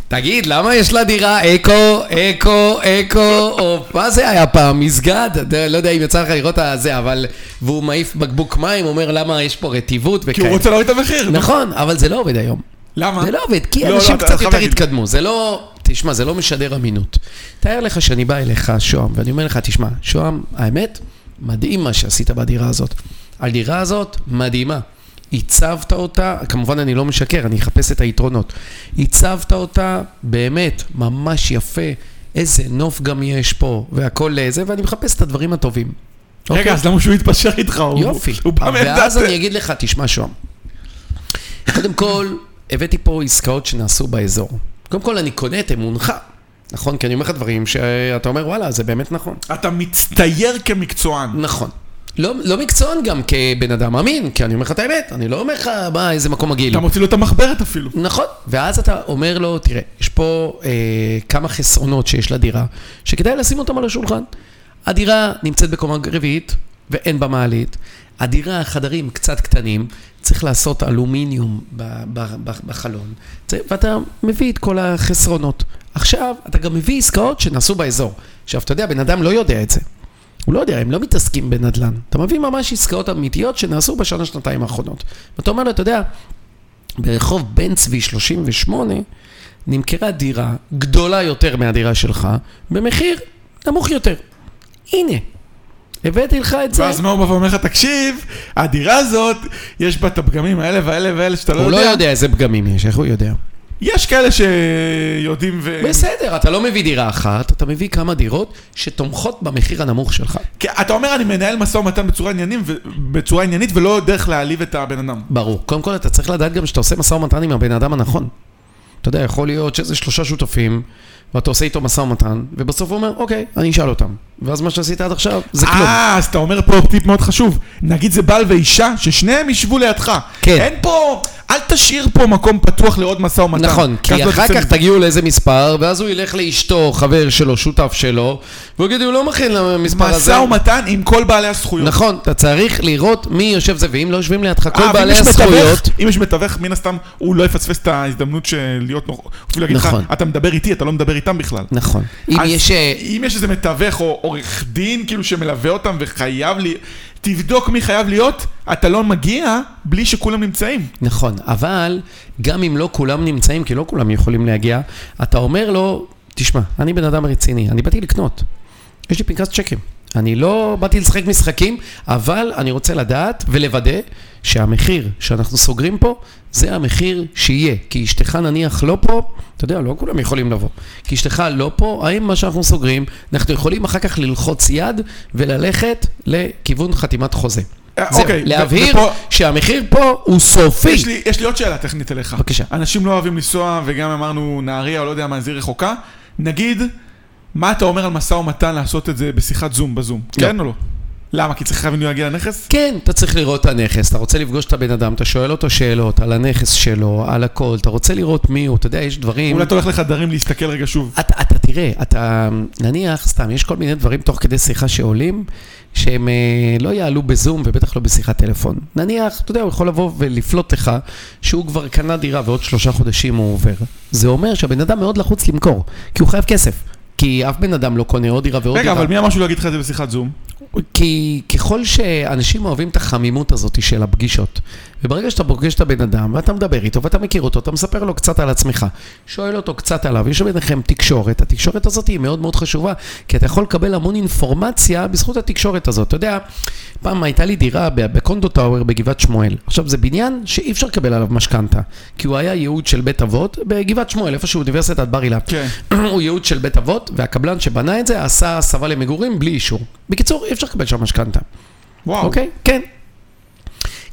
תגיד, למה יש לה דירה אקו, אקו, אקו, או מה זה היה פעם? מסגד? לא יודע אם יצא לך לראות את זה, אבל... והוא מעיף בקבוק מים, אומר למה יש פה רטיבות כי הוא וכאלה. רוצה להוריד את המחיר. נכון, אבל זה לא עובד היום. למה? זה לא עובד, כי לא, לא, אנשים קצת יותר. התקדמו. זה לא, תשמע, זה לא משדר אמינות. תאר לך שאני בא אליך, שוהם, ואני אומר לך, תשמע, שוהם, האמת, מדהים מה שעשית בדירה הזאת. הדירה הזאת מדהימה. הצבת אותה, כמובן אני לא משקר, אני אחפש את היתרונות. הצבת אותה באמת ממש יפה, איזה נוף גם יש פה, והכל זה, ואני מחפש את הדברים הטובים. רגע, אוקיי? אז למה שהוא יתפשר איתך? הוא- יופי. הוא בא ואז. אני אגיד לך, תשמע שוהם. קודם כל, הבאתי פה עסקאות שנעשו באזור. קודם כל, אני קונה את אמונך. נכון? כי אני אומר לך דברים שאתה אומר, וואלה, זה באמת נכון. אתה מצטייר כמקצוען. נכון. לא, לא מקצוען גם כבן אדם אמין, כי אני אומר לך את האמת, אני לא אומר לך, מה, איזה מקום מגעיל. אתה מוציא לו את המחברת אפילו. נכון, ואז אתה אומר לו, תראה, יש פה אה, כמה חסרונות שיש לדירה, שכדאי לשים אותם על השולחן. הדירה נמצאת בקומה רביעית, ואין בה מעלית. הדירה, החדרים קצת קטנים, צריך לעשות אלומיניום בחלון, ואתה מביא את כל החסרונות. עכשיו, אתה גם מביא עסקאות שנעשו באזור. עכשיו, אתה יודע, בן אדם לא יודע את זה. הוא לא יודע, הם לא מתעסקים בנדל"ן. אתה מביא ממש עסקאות אמיתיות שנעשו בשנה, שנתיים האחרונות. ואתה אומר לו, אתה יודע, ברחוב בן צבי 38 נמכרה דירה גדולה יותר מהדירה שלך, במחיר נמוך יותר. הנה, הבאתי לך את זה. ואז מה הוא בא ואומר לך, תקשיב, הדירה הזאת, יש בה את הפגמים האלה והאלה והאלה שאתה לא הוא יודע. לא יודע איזה פגמים יש, איך הוא יודע? יש כאלה שיודעים ו... בסדר, אתה לא מביא דירה אחת, אתה מביא כמה דירות שתומכות במחיר הנמוך שלך. כי אתה אומר, אני מנהל משא ומתן בצורה עניינים בצורה עניינית ולא דרך להעליב את הבן אדם. ברור. קודם כל, אתה צריך לדעת גם שאתה עושה משא ומתן עם הבן אדם הנכון. אתה יודע, יכול להיות שזה שלושה שותפים, ואתה עושה איתו משא ומתן, ובסוף הוא אומר, אוקיי, אני אשאל אותם. ואז מה שעשית עד עכשיו, זה כלום. אה, אז אתה אומר פה טיפ מאוד חשוב. נגיד זה בעל ואישה, ששניהם ישבו לידך. כן. אין פה, אל תשאיר פה מקום פתוח לעוד משא ומתן. נכון, כי לא אחר כך. תגיעו לאיזה מספר, ואז הוא ילך לאשתו, חבר שלו, שותף שלו, והוא יגיד, הוא לא מכין למספר הזה. משא ומתן עם כל בעלי הזכויות. נכון, אתה צריך לראות מי יושב זה, ואם לא יושבים לידך אה, כל ואם בעלי הזכויות, אם יש מתווך, מן הסתם, הוא לא יפספס את ההזדמנות של להיות לך, נכון. אתה מדבר איתי, אתה לא מדבר איתם בכלל. נכון. אם יש... אה, אם יש איזה מתווך או עורך דין, כאילו, שמלווה אותם וחייב לי... תבדוק מי חייב להיות, אתה לא מגיע בלי שכולם נמצאים. נכון, אבל גם אם לא כולם נמצאים, כי לא כולם יכולים להגיע, אתה אומר לו, תשמע, אני בן אדם רציני, אני באתי לקנות. יש לי פנקס צ'קים. אני לא באתי לשחק משחקים, אבל אני רוצה לדעת ולוודא שהמחיר שאנחנו סוגרים פה, זה המחיר שיהיה. כי אשתך נניח לא פה, אתה יודע, לא כולם יכולים לבוא. כי אשתך לא פה, האם מה שאנחנו סוגרים, אנחנו יכולים אחר כך ללחוץ יד וללכת לכיוון חתימת חוזה. אה, זהו, אוקיי, להבהיר ופה- שהמחיר פה הוא סופי. יש לי, יש לי עוד שאלה טכנית אליך. בבקשה. אנשים לא אוהבים לנסוע, וגם אמרנו נהריה, או לא יודע מה, זה רחוקה. נגיד, מה אתה אומר על משא ומתן לעשות את זה בשיחת זום, בזום? לא. כן או לא? למה? כי צריך חייבים להגיע לנכס? כן, אתה צריך לראות את הנכס, אתה רוצה לפגוש את הבן אדם, אתה שואל אותו שאלות על הנכס שלו, על הכל, אתה רוצה לראות מי הוא, אתה יודע, יש דברים... אולי אתה הולך לחדרים להסתכל רגע שוב. אתה, אתה תראה, אתה, נניח, סתם, יש כל מיני דברים תוך כדי שיחה שעולים, שהם אה, לא יעלו בזום ובטח לא בשיחת טלפון. נניח, אתה יודע, הוא יכול לבוא ולפלוט לך שהוא כבר קנה דירה ועוד שלושה חודשים הוא עובר. זה אומר שהבן אדם מאוד לחוץ למכור, כי הוא חייב כסף. כי אף בן אדם לא קונה עוד דירה ועוד רגע, דירה. אבל מי אמר שהוא לא יגיד לך את זה בשיחת זום? כי ככל שאנשים אוהבים את החמימות הזאת של הפגישות, וברגע שאתה פוגש את הבן אדם, ואתה מדבר איתו, ואתה מכיר אותו, אתה מספר לו קצת על עצמך, שואל אותו קצת עליו, יש ביניכם תקשורת, התקשורת הזאת היא מאוד מאוד חשובה, כי אתה יכול לקבל המון אינפורמציה בזכות התקשורת הזאת. אתה יודע, פעם הייתה לי דירה בקונדו טאוור בגבעת שמואל. עכשיו, זה בניין שאי אפשר לקבל עליו משכנתה, כי הוא היה ייעוד של בית אבות בגבעת שמואל, איפה שאוניברסיטת בר אילן. כן. הוא ייעוד של בית אבות, והקבלן שבנה את זה עשה הסבה למגורים בלי אישור. בקיצור, אי אפשר לקבל שם משכנתה. וואו. אוקיי? כן.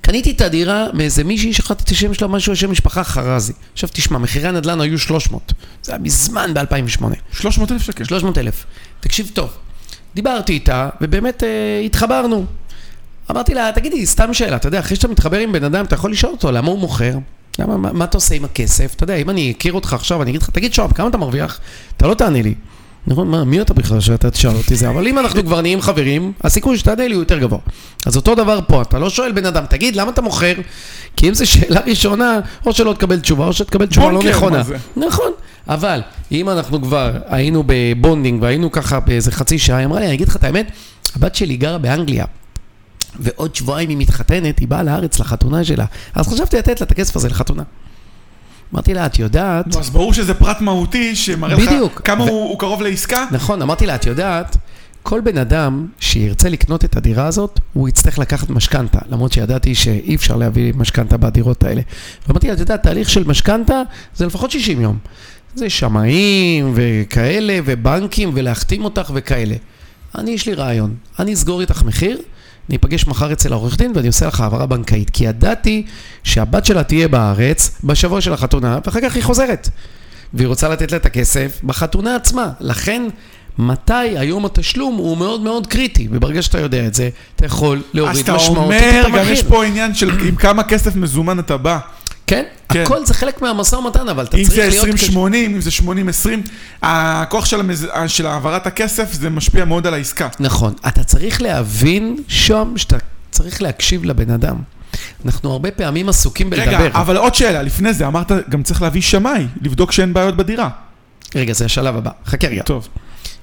קניתי את הדירה מאיזה מישהי שכחתי את השם שלה, משהו, השם משפחה חרזי. עכשיו תשמע, מחירי הנדל"ן היו 300. זה היה מזמן ב-2008. 300 אלף שקל. 300 אלף. תקשיב טוב, דיברתי איתה, ובאמת אה, התחברנו. אמרתי לה, תגידי, סתם שאלה, אתה יודע, אחרי שאתה מתחבר עם בן אדם, אתה יכול לשאול אותו, למה הוא מוכר? למה, מה, מה אתה עושה עם הכסף? אתה יודע, אם אני אכיר אותך עכשיו, אני אגיד לך, תגיד שוב, כמה אתה מרוויח? אתה לא תענה לי. נכון, מה, מי אתה בכלל שאתה תשאל אותי זה? אבל אם אנחנו כבר נהיים חברים, הסיכוי שתענה לי הוא יותר גבוה. אז אותו דבר פה, אתה לא שואל בן אדם, תגיד, למה אתה מוכר? כי אם זו שאלה ראשונה, או שלא תקבל תשובה, או שתקבל תשובה לא נכונה. נכון, אבל אם אנחנו כבר היינו ב bonding והיינו ככה באיזה חצי שעה, היא אמרה לי, אני אגיד לך את האמת, הבת שלי גרה באנגליה. ועוד שבועיים היא מתחתנת, היא באה לארץ לחתונה שלה. אז חשבתי לתת לה את הכסף הזה לחתונה. אמרתי לה, את יודעת... נו, אז ברור שזה פרט מהותי שמראה לך. כמה הוא קרוב לעסקה. נכון, אמרתי לה, את יודעת, כל בן אדם שירצה לקנות את הדירה הזאת, הוא יצטרך לקחת משכנתה, למרות שידעתי שאי אפשר להביא משכנתה בדירות האלה. ואמרתי לה, את יודעת, תהליך של משכנתה זה לפחות 60 יום. זה שמאים וכאלה, ובנקים, ולהחתים אותך וכאלה. אני, יש לי רעיון, אני אסגור איתך מחיר, אני אפגש מחר אצל העורך דין ואני עושה לך העברה בנקאית, כי ידעתי שהבת שלה תהיה בארץ בשבוע של החתונה, ואחר כך היא חוזרת. והיא רוצה לתת לה את הכסף בחתונה עצמה. לכן, מתי היום התשלום הוא מאוד מאוד קריטי, וברגע שאתה יודע את זה, אתה יכול אז להוריד אתה משמעותית את אומר, המחיר. גם יש פה עניין של עם כמה כסף מזומן אתה בא. כן, כן. הכל זה חלק מהמשא ומתן, אבל אתה אם צריך זה להיות... 20-80, אם זה 80-20, הכוח של המז- של העברת הכסף זה משפיע מאוד על העסקה. נכון. אתה צריך להבין שם שאתה צריך להקשיב לבן אדם. אנחנו הרבה פעמים עסוקים בלדבר. רגע, אבל עוד שאלה, לפני זה אמרת, גם צריך להביא שמאי, לבדוק שאין בעיות בדירה. רגע, זה השלב הבא. חכה רגע. טוב.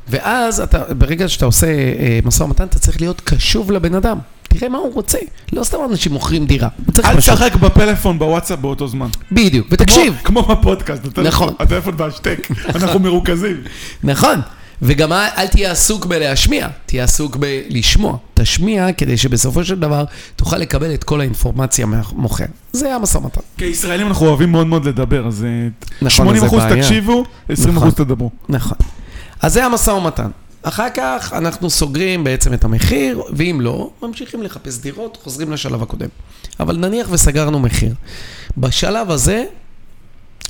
ואז אתה, ברגע שאתה עושה אה, משא ומתן, אתה צריך להיות קשוב לבן אדם. תראה מה הוא רוצה. לא סתם אנשים מוכרים דירה. אל. תשחק בפלאפון בוואטסאפ באותו זמן. בדיוק. ותקשיב. כמו בפודקאסט, הטלפון- נכון. הטלפון בהשתק, אנחנו מרוכזים. נכון. וגם אל תהיה עסוק בלהשמיע, תהיה עסוק בלשמוע. תשמיע כדי שבסופו של דבר תוכל לקבל את כל האינפורמציה מהמוכר. זה המשא ומתן. כישראלים אנחנו אוהבים מאוד מאוד לדבר, אז אה, נכון, 80 אז זה אחוז בעיה. תקשיבו, 20 נכון. אחוז תדברו. נכון. אז זה המשא ומתן. אחר כך אנחנו סוגרים בעצם את המחיר, ואם לא, ממשיכים לחפש דירות, חוזרים לשלב הקודם. אבל נניח וסגרנו מחיר. בשלב הזה,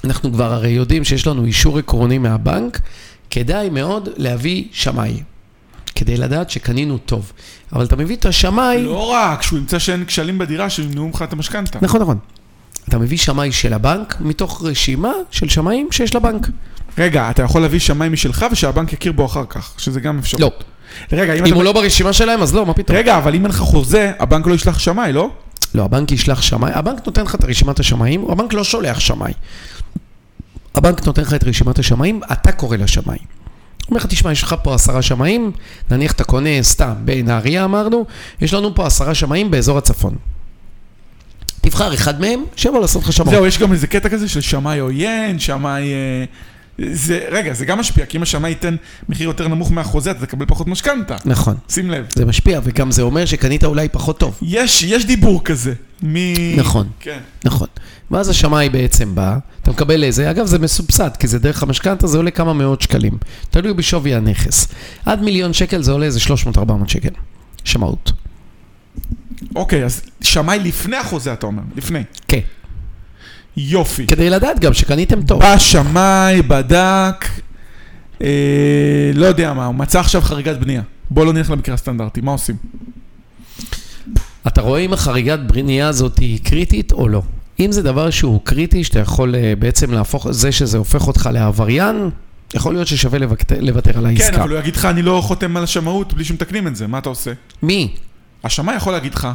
אנחנו כבר הרי יודעים שיש לנו אישור עקרוני מהבנק, כדאי מאוד להביא שמאי, כדי לדעת שקנינו טוב. אבל אתה מביא את השמאי... לא רק, שהוא ימצא שאין כשלים בדירה, שימנעו ממך את המשכנתה. נכון, נכון. אתה מביא שמאי של הבנק, מתוך רשימה של שמאים שיש לבנק. רגע, אתה יכול להביא שמאי משלך ושהבנק יכיר בו אחר כך, שזה גם אפשרות. לא. רגע, אם אם אתה... הוא לא ברשימה שלהם, אז לא, מה פתאום? רגע, אבל אם אין לך חוזה, הבנק לא ישלח שמאי, לא? לא, הבנק ישלח שמאי, הבנק נותן לך את רשימת השמאים, הבנק לא שולח שמאי. הבנק נותן לך את רשימת השמאים, אתה קורא לשמאי. אומר לך, תשמע, יש לך פה עשרה שמאים, נניח אתה קונה סתם בנהריה אמרנו, יש לנו פה עשרה שמאים באזור הצפון. תבחר אחד מהם, שיבוא לעשות לך שמאות. זהו, יש גם איזה קטע כזה של שמאי עוין, שמאי... זה, רגע, זה גם משפיע, כי אם השמאי ייתן מחיר יותר נמוך מהחוזה, אתה תקבל פחות משכנתה. נכון, שים לב. זה משפיע, וגם זה אומר שקנית אולי פחות טוב. יש, יש דיבור כזה. מ... נכון. כן. נכון. ואז השמאי בעצם בא, אתה מקבל איזה, אגב זה מסובסד, כי זה דרך המשכנתה, זה עולה כמה מאות שקלים. תלוי בשווי הנכס. עד מיליון שקל זה עולה איזה 300-400 שקל. שמאות. אוקיי, אז שמאי לפני החוזה, אתה אומר. לפני. כן. יופי. כדי לדעת גם שקניתם טוב. בא שמאי, בדק, אה, לא יודע מה, הוא מצא עכשיו חריגת בנייה. בוא לא נלך למקרה הסטנדרטי, מה עושים? אתה רואה אם החריגת בנייה הזאת היא קריטית או לא. אם זה דבר שהוא קריטי, שאתה יכול אה, בעצם להפוך, זה שזה הופך אותך לעבריין, יכול להיות ששווה לוותר, לוותר על העסקה. כן, אבל הוא יגיד לך, אני לא חותם על השמאות בלי שמתקנים את זה, מה אתה עושה? מי? השמאי יכול להגיד לך,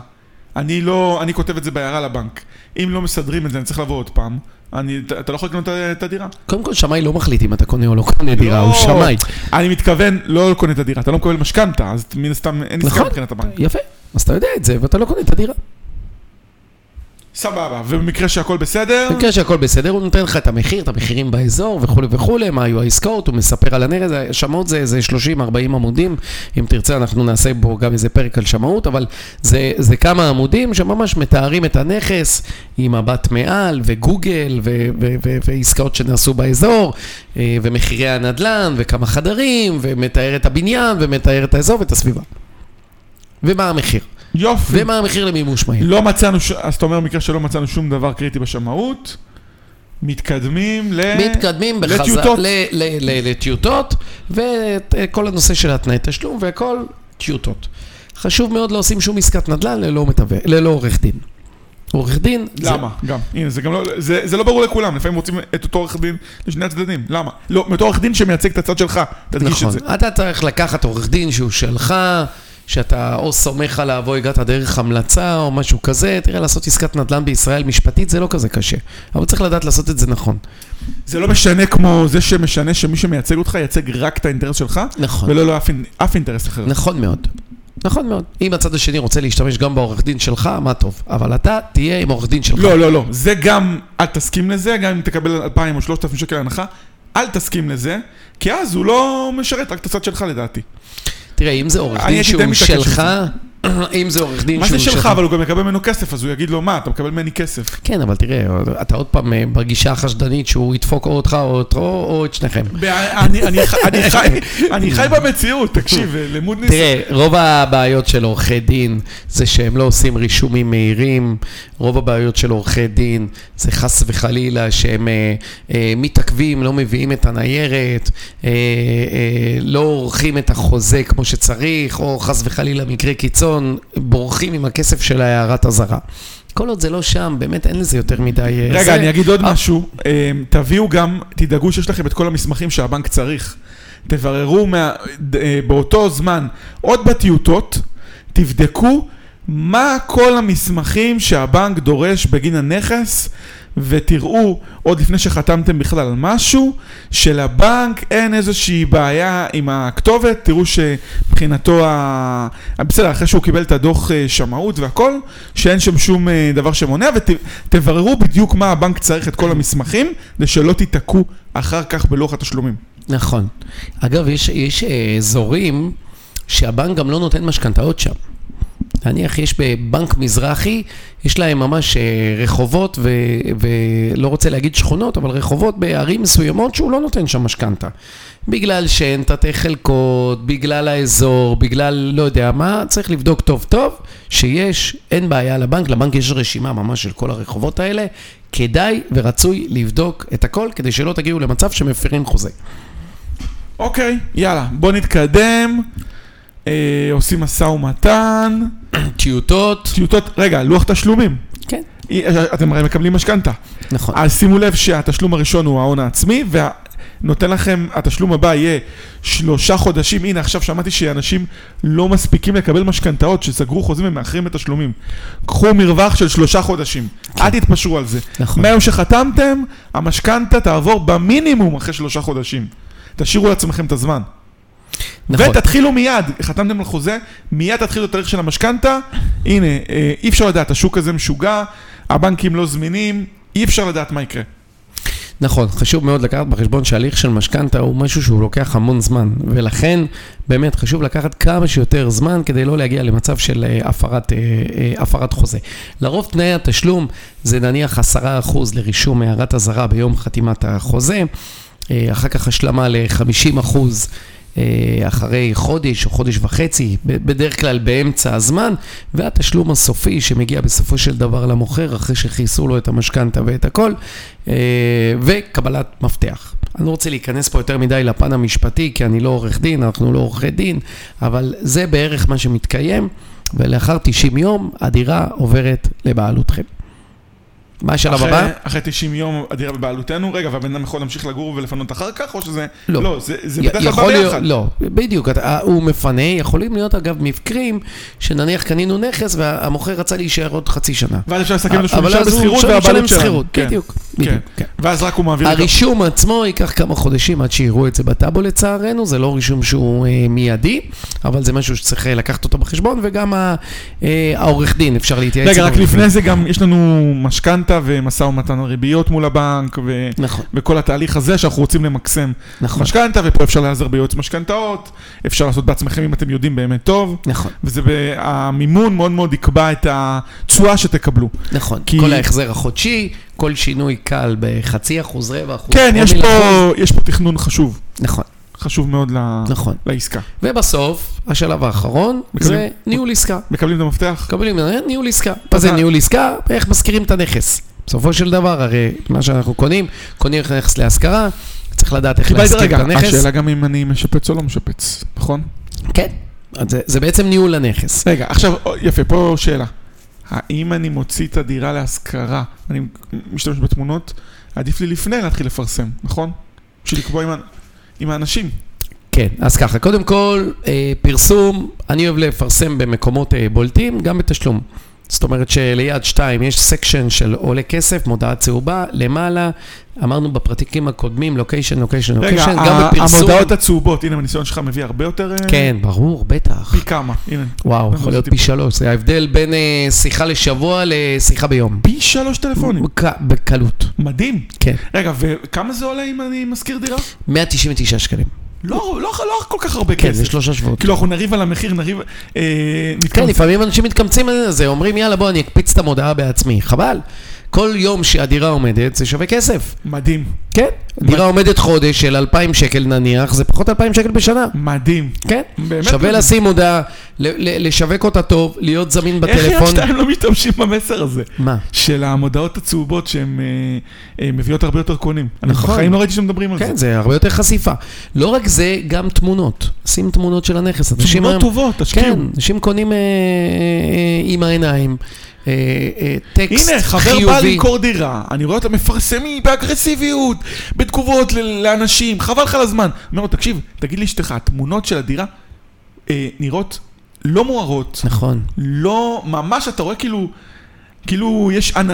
אני לא, אני כותב את זה בהערה לבנק. אם לא מסדרים את זה, אני צריך לבוא עוד פעם. אני, אתה לא יכול לקנות את- הדירה. קודם כל, שמאי לא מחליט אם אתה קונה או לא קונה דירה, הוא שמאי. אני מתכוון, לא קונה את הדירה, אתה לא מקבל משכנתה, אז מן הסתם אין עסקה נכון, מבחינת הבנק. יפה. אז אתה יודע את זה, ואתה לא קונה את הדירה. סבבה, ובמקרה שהכל בסדר, במקרה שהכל בסדר, הוא נותן לך את המחיר, את המחירים באזור וכולי וכולי, מה היו העסקאות, הוא מספר על הנרס, שמאות זה איזה 30-40 עמודים, אם תרצה אנחנו נעשה בו גם איזה פרק על שמאות, אבל זה, זה כמה עמודים שממש מתארים את הנכס עם מבט מעל וגוגל ו- ו- ו- ועסקאות שנעשו באזור אה, ומחירי הנדל"ן וכמה חדרים ומתאר את הבניין ומתאר את האזור ואת הסביבה. ומה המחיר? יופי. ומה המחיר למימוש מהיר? לא מצאנו, ש... אז אתה אומר במקרה שלא מצאנו שום דבר קריטי בשמאות, מתקדמים ל... מתקדמים בחזרה לטיוטות. ל- ל- ל- לטיוטות, וכל הנושא של התנאי תשלום והכל טיוטות. חשוב מאוד לא עושים שום עסקת נדל"ן ללא, מתווך, ללא עורך דין. עורך דין, זה- למה? גם. הנה, זה גם לא... זה, זה לא ברור לכולם, לפעמים רוצים את אותו עורך דין לשני הצדדים. למה? לא, מאותו עורך דין שמייצג את הצד שלך, תדגיש נכון. את זה. אתה צריך לקחת עורך דין שהוא שלך, שאתה או סומך עליו או הגעת דרך המלצה או משהו כזה. תראה, לעשות עסקת נדל"ן בישראל משפטית זה לא כזה קשה, אבל צריך לדעת לעשות את זה נכון. זה לא משנה כמו זה שמשנה שמי שמייצג אותך ייצג רק את האינטרס שלך, נכון. ולא לא אף, אף אינטרס אחר. נכון מאוד. נכון מאוד. אם הצד השני רוצה להשתמש גם בעורך דין שלך, מה טוב. אבל אתה תהיה עם עורך דין שלך. לא, לא, לא. זה גם, אל תסכים לזה, גם אם תקבל 2,000 או 3,000 שקל הנחה, אל תסכים לזה, כי אז הוא לא משרת רק את הצד שלך לדעתי. תראה, אם זה עורך דין שהוא שלך, אם זה עורך דין מה זה שהוא שלך, אבל הוא גם מקבל ממנו כסף, אז הוא יגיד לו, מה, אתה מקבל ממני כסף. כן, אבל תראה, אתה עוד פעם אה, בגישה החשדנית שהוא ידפוק או אותך או אותו או את שניכם. אני- חי- במציאות, תקשיב, למוד ניס... תראה, רוב הבעיות של עורכי דין זה שהם לא עושים רישומים מהירים, רוב הבעיות של עורכי דין זה חס וחלילה שהם אה, אה, מתעכבים, לא מביאים את הניירת, אה, אה, לא עורכים את החוזה כמו שצריך, או חס וחלילה מקרה קיצון, בורחים עם הכסף של הערת אזהרה. כל עוד זה לא שם, באמת אין לזה יותר מדי... אה, רגע, זה- אני אגיד עוד אה, משהו. אה, תביאו גם, תדאגו שיש לכם את כל המסמכים שהבנק צריך. תבררו מה- אה, באותו זמן, עוד בטיוטות, תבדקו מה כל המסמכים שהבנק דורש בגין הנכס, ותראו, עוד לפני שחתמתם בכלל על משהו, שלבנק אין איזושהי בעיה עם הכתובת, תראו שמבחינתו, ה... בסדר, אחרי שהוא קיבל את הדוח אה, שמאות והכל, שאין שם שום אה, דבר שמונע, ותבררו בדיוק מה הבנק צריך את כל המסמכים, כדי שלא תיתקעו אחר כך בלוח התשלומים. נכון. אגב, יש, יש אה, אזורים שהבנק גם לא נותן משכנתאות שם. נניח יש בבנק מזרחי, יש להם ממש אה, רחובות, ו, ולא רוצה להגיד שכונות, אבל רחובות בערים מסוימות שהוא לא נותן שם משכנתה. בגלל שאין תתי חלקות, בגלל האזור, בגלל לא יודע מה, צריך לבדוק טוב טוב שיש, אין בעיה לבנק, לבנק יש רשימה ממש של כל הרחובות האלה, כדאי ורצוי לבדוק את הכל כדי שלא תגיעו למצב שמפרים חוזה. אוקיי, יאללה, בוא נתקדם. אה, עושים משא ומתן. טיוטות, טיוטות, רגע, לוח תשלומים. כן, אה, אתם הרי מקבלים משכנתה. נכון. אז שימו לב שהתשלום הראשון הוא ההון העצמי, ונותן לכם, התשלום הבא יהיה שלושה חודשים. הנה, עכשיו שמעתי שאנשים לא מספיקים לקבל משכנתאות, שסגרו חוזים ומאחרים בתשלומים. קחו מרווח של שלושה חודשים. אל תתפשרו על זה. נכון. מהיום שחתמתם, המשכנתה תעבור במינימום אחרי שלושה חודשים. תשאירו לעצמכם את הזמן. נכון. ותתחילו מיד, חתמתם על חוזה, מיד תתחילו את התאריך של המשכנתה. הנה, אה, אי אפשר לדעת, השוק הזה משוגע, הבנקים לא זמינים, אי אפשר לדעת מה יקרה. נכון, חשוב מאוד לקחת בחשבון שהליך של משכנתה הוא משהו שהוא לוקח המון זמן, ולכן באמת חשוב לקחת כמה שיותר זמן כדי לא להגיע למצב של אה, הפרת, אה, הפרת חוזה. לרוב תנאי התשלום זה נניח 10% לרישום הערת אזהרה ביום חתימת החוזה, אחר כך השלמה ל-50%. אה, אחרי חודש או חודש וחצי, בדרך כלל באמצע הזמן, והתשלום הסופי שמגיע בסופו של דבר למוכר, אחרי שכיסו לו את המשכנתה ואת הכל, אה, וקבלת מפתח. אני לא רוצה להיכנס פה יותר מדי לפן המשפטי, כי אני לא עורך דין, אנחנו לא עורכי דין, אבל זה בערך מה שמתקיים, ולאחר 90 יום הדירה עוברת לבעלותכם. מה השלב הבא? אחרי 90 יום הדירה בבעלותנו, רגע, והבן אדם יכול להמשיך לגור ולפנות אחר כך, או שזה... לא. לא, זה זה בדרך כלל בא ביחד. לא, בדיוק, אתה- הוא מפנה, יכולים להיות אגב מקרים שנניח קנינו נכס והמוכר רצה להישאר עוד חצי שנה. ואז אפשר לסכם לו שהוא נשאר בשכירות והבעלות שלנו. שכירות, כן, בדיוק, כן. בדיוק, כן. ואז רק הוא מעביר... את הרישום עצמו ייקח כמה חודשים עד שיראו את זה בטאבו לצערנו, זה לא רישום שהוא אה, מיידי, אבל זה משהו שצריך אה, לקחת אותו בחשבון, וגם אה, העורך דין, אפשר להתייעץ רגע, רק לפני. זה גם יש לנו משכנתה ומשא ומתן ריביות מול הבנק, ו- נכון, וכל התהליך הזה שאנחנו רוצים למקסם נכון, משכנתה, ופה אפשר להיעזר ביועץ משכנתאות, אפשר לעשות בעצמכם אם אתם יודעים באמת טוב, נכון, וזה, המימון מאוד מאוד יקבע את התשואה שתקבלו. נכון. כי- כל ההחזר החודשי, כל שינוי קל בחצי אחוז, רבע אחוז. כן, יש. פה, יש פה תכנון חשוב, נכון, חשוב מאוד ל- נכון. לעסקה. ובסוף, השלב האחרון מקבלים- זה ניהול עסקה. מקבלים את המפתח? מקבלים אה, ניהול עסקה. מה זה ניהול עסקה? איך מזכירים את הנכס. בסופו של דבר, הרי מה שאנחנו קונים, קונים נכס להשכרה, צריך לדעת איך להשכיר את הנכס. השאלה גם אם אני משפץ או לא משפץ, נכון? כן. זה, זה בעצם ניהול הנכס. רגע, עכשיו, יפה, פה שאלה. האם אני מוציא את הדירה להשכרה, אני משתמש בתמונות, עדיף לי לפני להתחיל לפרסם, נכון? בשביל לקבוע ה- עם האנשים. כן, אז ככה, קודם כל, אה, פרסום, אני אוהב לפרסם במקומות אה, בולטים, גם בתשלום. זאת אומרת שביד שתיים יש section של עולה כסף, מודעה צהובה, למעלה, אמרנו בפרקים הקודמים, location, location, רגע, location, גם בפרסום. המודעות הצהובות, הנה, הניסיון שלך מביא הרבה יותר... אה, כן, ברור, בטח. פי כמה, הנה. וואו, יכול להיות פי שלוש, זה ההבדל בין אה, שיחה לשבוע לשיחה ביום. פי שלוש טלפונים. בק- בקלות, מדהים. כן. רגע, וכמה זה עולה אם אני משכיר דירה? 199 שקלים. לא, לא, לא כל כך הרבה כן, כסף. זה שלושה שבועות. כאילו, אנחנו נריב על המחיר, נריב... אה, כן, לפעמים אנשים מתקמצים על זה, אומרים יאללה בוא אני אקפיץ את המודעה בעצמי. חבל. כל יום שהדירה עומדת זה שווה כסף. מדהים, כן. דירה עומדת חודש של 2,000 שקל נניח, זה פחות 2,000 שקל בשנה. מדהים. כן. באמת שווה מדהים. לשים ל- לשווק אותה טוב, להיות זמין איך יד בטלפון. שתיים לא משתמשים במסר הזה? מה? של המודעות הצהובות שהן אה, אה, מביאות הרבה יותר קונים. נכון. בחיים לא ראיתי שמדברים על זה. כן, זה הרבה יותר חשיפה. לא רק זה, גם תמונות. שים תמונות של הנכס. תמונות טובות, תשקיעו. כן, אנשים קונים אה, אה, אה, עם העיניים. אה, אה, טקסט הנה, חבר חיובי. בא למכור דירה, אני רואה אותם מפרסמים באגרסיביות, בתגובות לאנשים, חבל לך על הזמן. אומר לו, תקשיב, תגיד לאשתך, התמונות של הדירה אה, נראות לא מוארות, נכון. לא, ממש אתה רואה כאילו, כאילו יש ענ,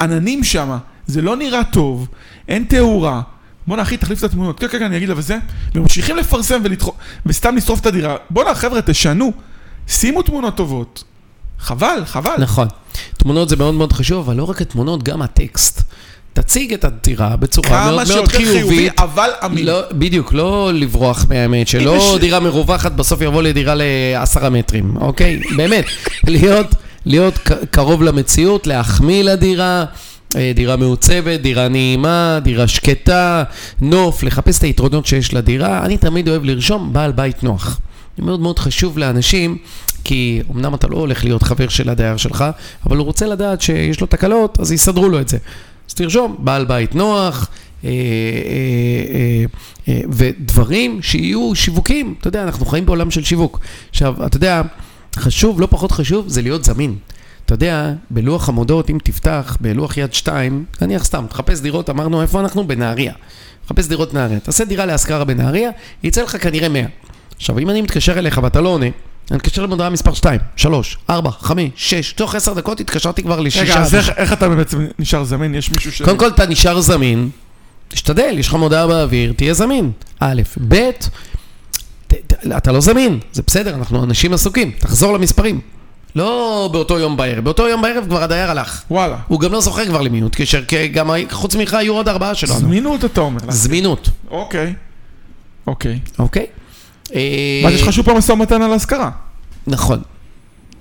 עננים שם, זה לא נראה טוב, אין תאורה. בואנה אחי, תחליף את התמונות. כן, כן, כן, אני אגיד לה וזה. וממשיכים לפרסם ולדחוף, וסתם לשרוף את הדירה. בואנה חבר'ה, תשנו, שימו תמונות טובות. חבל, חבל. נכון. תמונות זה מאוד מאוד חשוב, אבל לא רק התמונות, גם הטקסט. תציג את הדירה בצורה כמה מאוד מאוד שיותר חיובי, חיובית. אבל אמין. לא, בדיוק, לא לברוח מהאמת, שלא דירה מרווחת בסוף יבוא לדירה לעשרה מטרים, אוקיי? באמת, להיות, להיות קרוב למציאות, להחמיא לדירה, אה, דירה מעוצבת, דירה נעימה, דירה שקטה, נוף, לחפש את היתרונות שיש לדירה. אני תמיד אוהב לרשום בעל בית נוח. מאוד מאוד חשוב לאנשים, כי אמנם אתה לא הולך להיות חבר של הדייר שלך, אבל הוא רוצה לדעת שיש לו תקלות, אז יסדרו לו את זה. אז תרשום, בעל בית נוח, אה, אה, אה, אה, ודברים שיהיו שיווקים. אתה יודע, אנחנו חיים בעולם של שיווק. עכשיו, אתה יודע, חשוב, לא פחות חשוב, זה להיות זמין. אתה יודע, בלוח המודעות, אם תפתח, בלוח יד 2, נניח סתם, תחפש דירות, אמרנו, איפה אנחנו? בנהריה. תחפש דירות נהריה. תעשה דירה להשכרה בנהריה, יצא לך כנראה 100. עכשיו, אם אני מתקשר אליך ואתה לא עונה, אני מתקשר למודעה מספר 2, 3, 4, 5, 6, תוך 10 דקות התקשרתי כבר לשישה. רגע, אז איך. איך אתה בעצם נשאר זמין? יש מישהו ש... קודם כל אתה נשאר זמין, תשתדל, יש לך מודעה באוויר, תהיה זמין. א', ב', ת- ת- אתה לא זמין, זה בסדר, אנחנו אנשים עסוקים, תחזור למספרים. לא באותו יום בערב, באותו יום בערב כבר הדייר הלך. וואלה. הוא גם לא זוכר כבר למי הוא התקשר, כי גם חוץ ממך היו עוד ארבעה שלנו. זמינות אתה אומר. זמינות, אוקיי. אוקיי. אוקיי? אה, ואז יש לך שוב פעם משא ומתן על השכרה. נכון.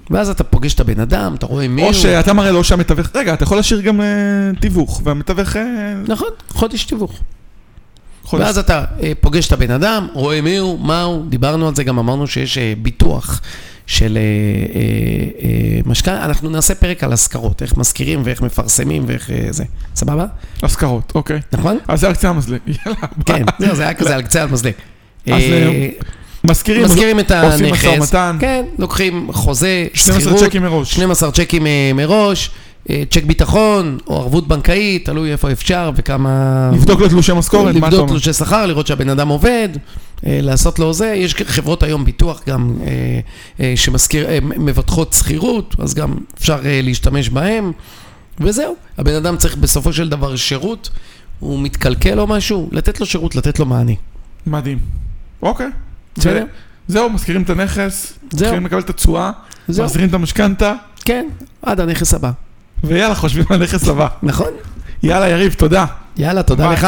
ואז אתה פוגש את הבן אדם, אתה רואה מי הוא. או שאתה מראה לו שהמתווך... רגע, אתה יכול להשאיר גם אה, תיווך, והמתווך... אה, נכון, חודש תיווך. חודש. ואז אתה אה, פוגש את הבן אדם, רואה מי הוא, מה הוא, דיברנו על זה, גם אמרנו שיש אה, ביטוח של אה, אה, אה, משכנתה. אנחנו נעשה פרק על השכרות, איך משכירים ואיך מפרסמים ואיך אה, זה. סבבה? השכרות, אוקיי. נכון? אז זה על קצה המזלג. יאללה, כן, זה היה כזה על קצה המזלג. אז, אה, אה, מזכירים, מזכירים את עושים הנכס. משא ומתן. כן, לוקחים חוזה, 12 שכירות, צ'קים מראש. 12 צ'קים אה, מראש, צ'ק ביטחון או ערבות בנקאית, תלוי איפה אפשר וכמה... לבדוק לו תלושי משכורת, מה אתה לבדוק אומר? תלושי שכר, לראות שהבן אדם עובד, לעשות לו זה. יש חברות היום ביטוח גם אה, אה, שמזכיר, אה, מבטחות שכירות, אז גם אפשר להשתמש בהם. וזהו, הבן אדם צריך בסופו של דבר שירות, הוא מתקלקל או משהו, לתת לו שירות, לתת לו מענה. מדהים. אוקיי. בסדר? זהו, מזכירים את הנכס. מתחילים לקבל את התשואה. מחזירים את המשכנתה, כן, עד הנכס הבא. ויאללה, חושבים על הנכס הבא. נכון? יאללה, יריב, תודה. יאללה, תודה. לך.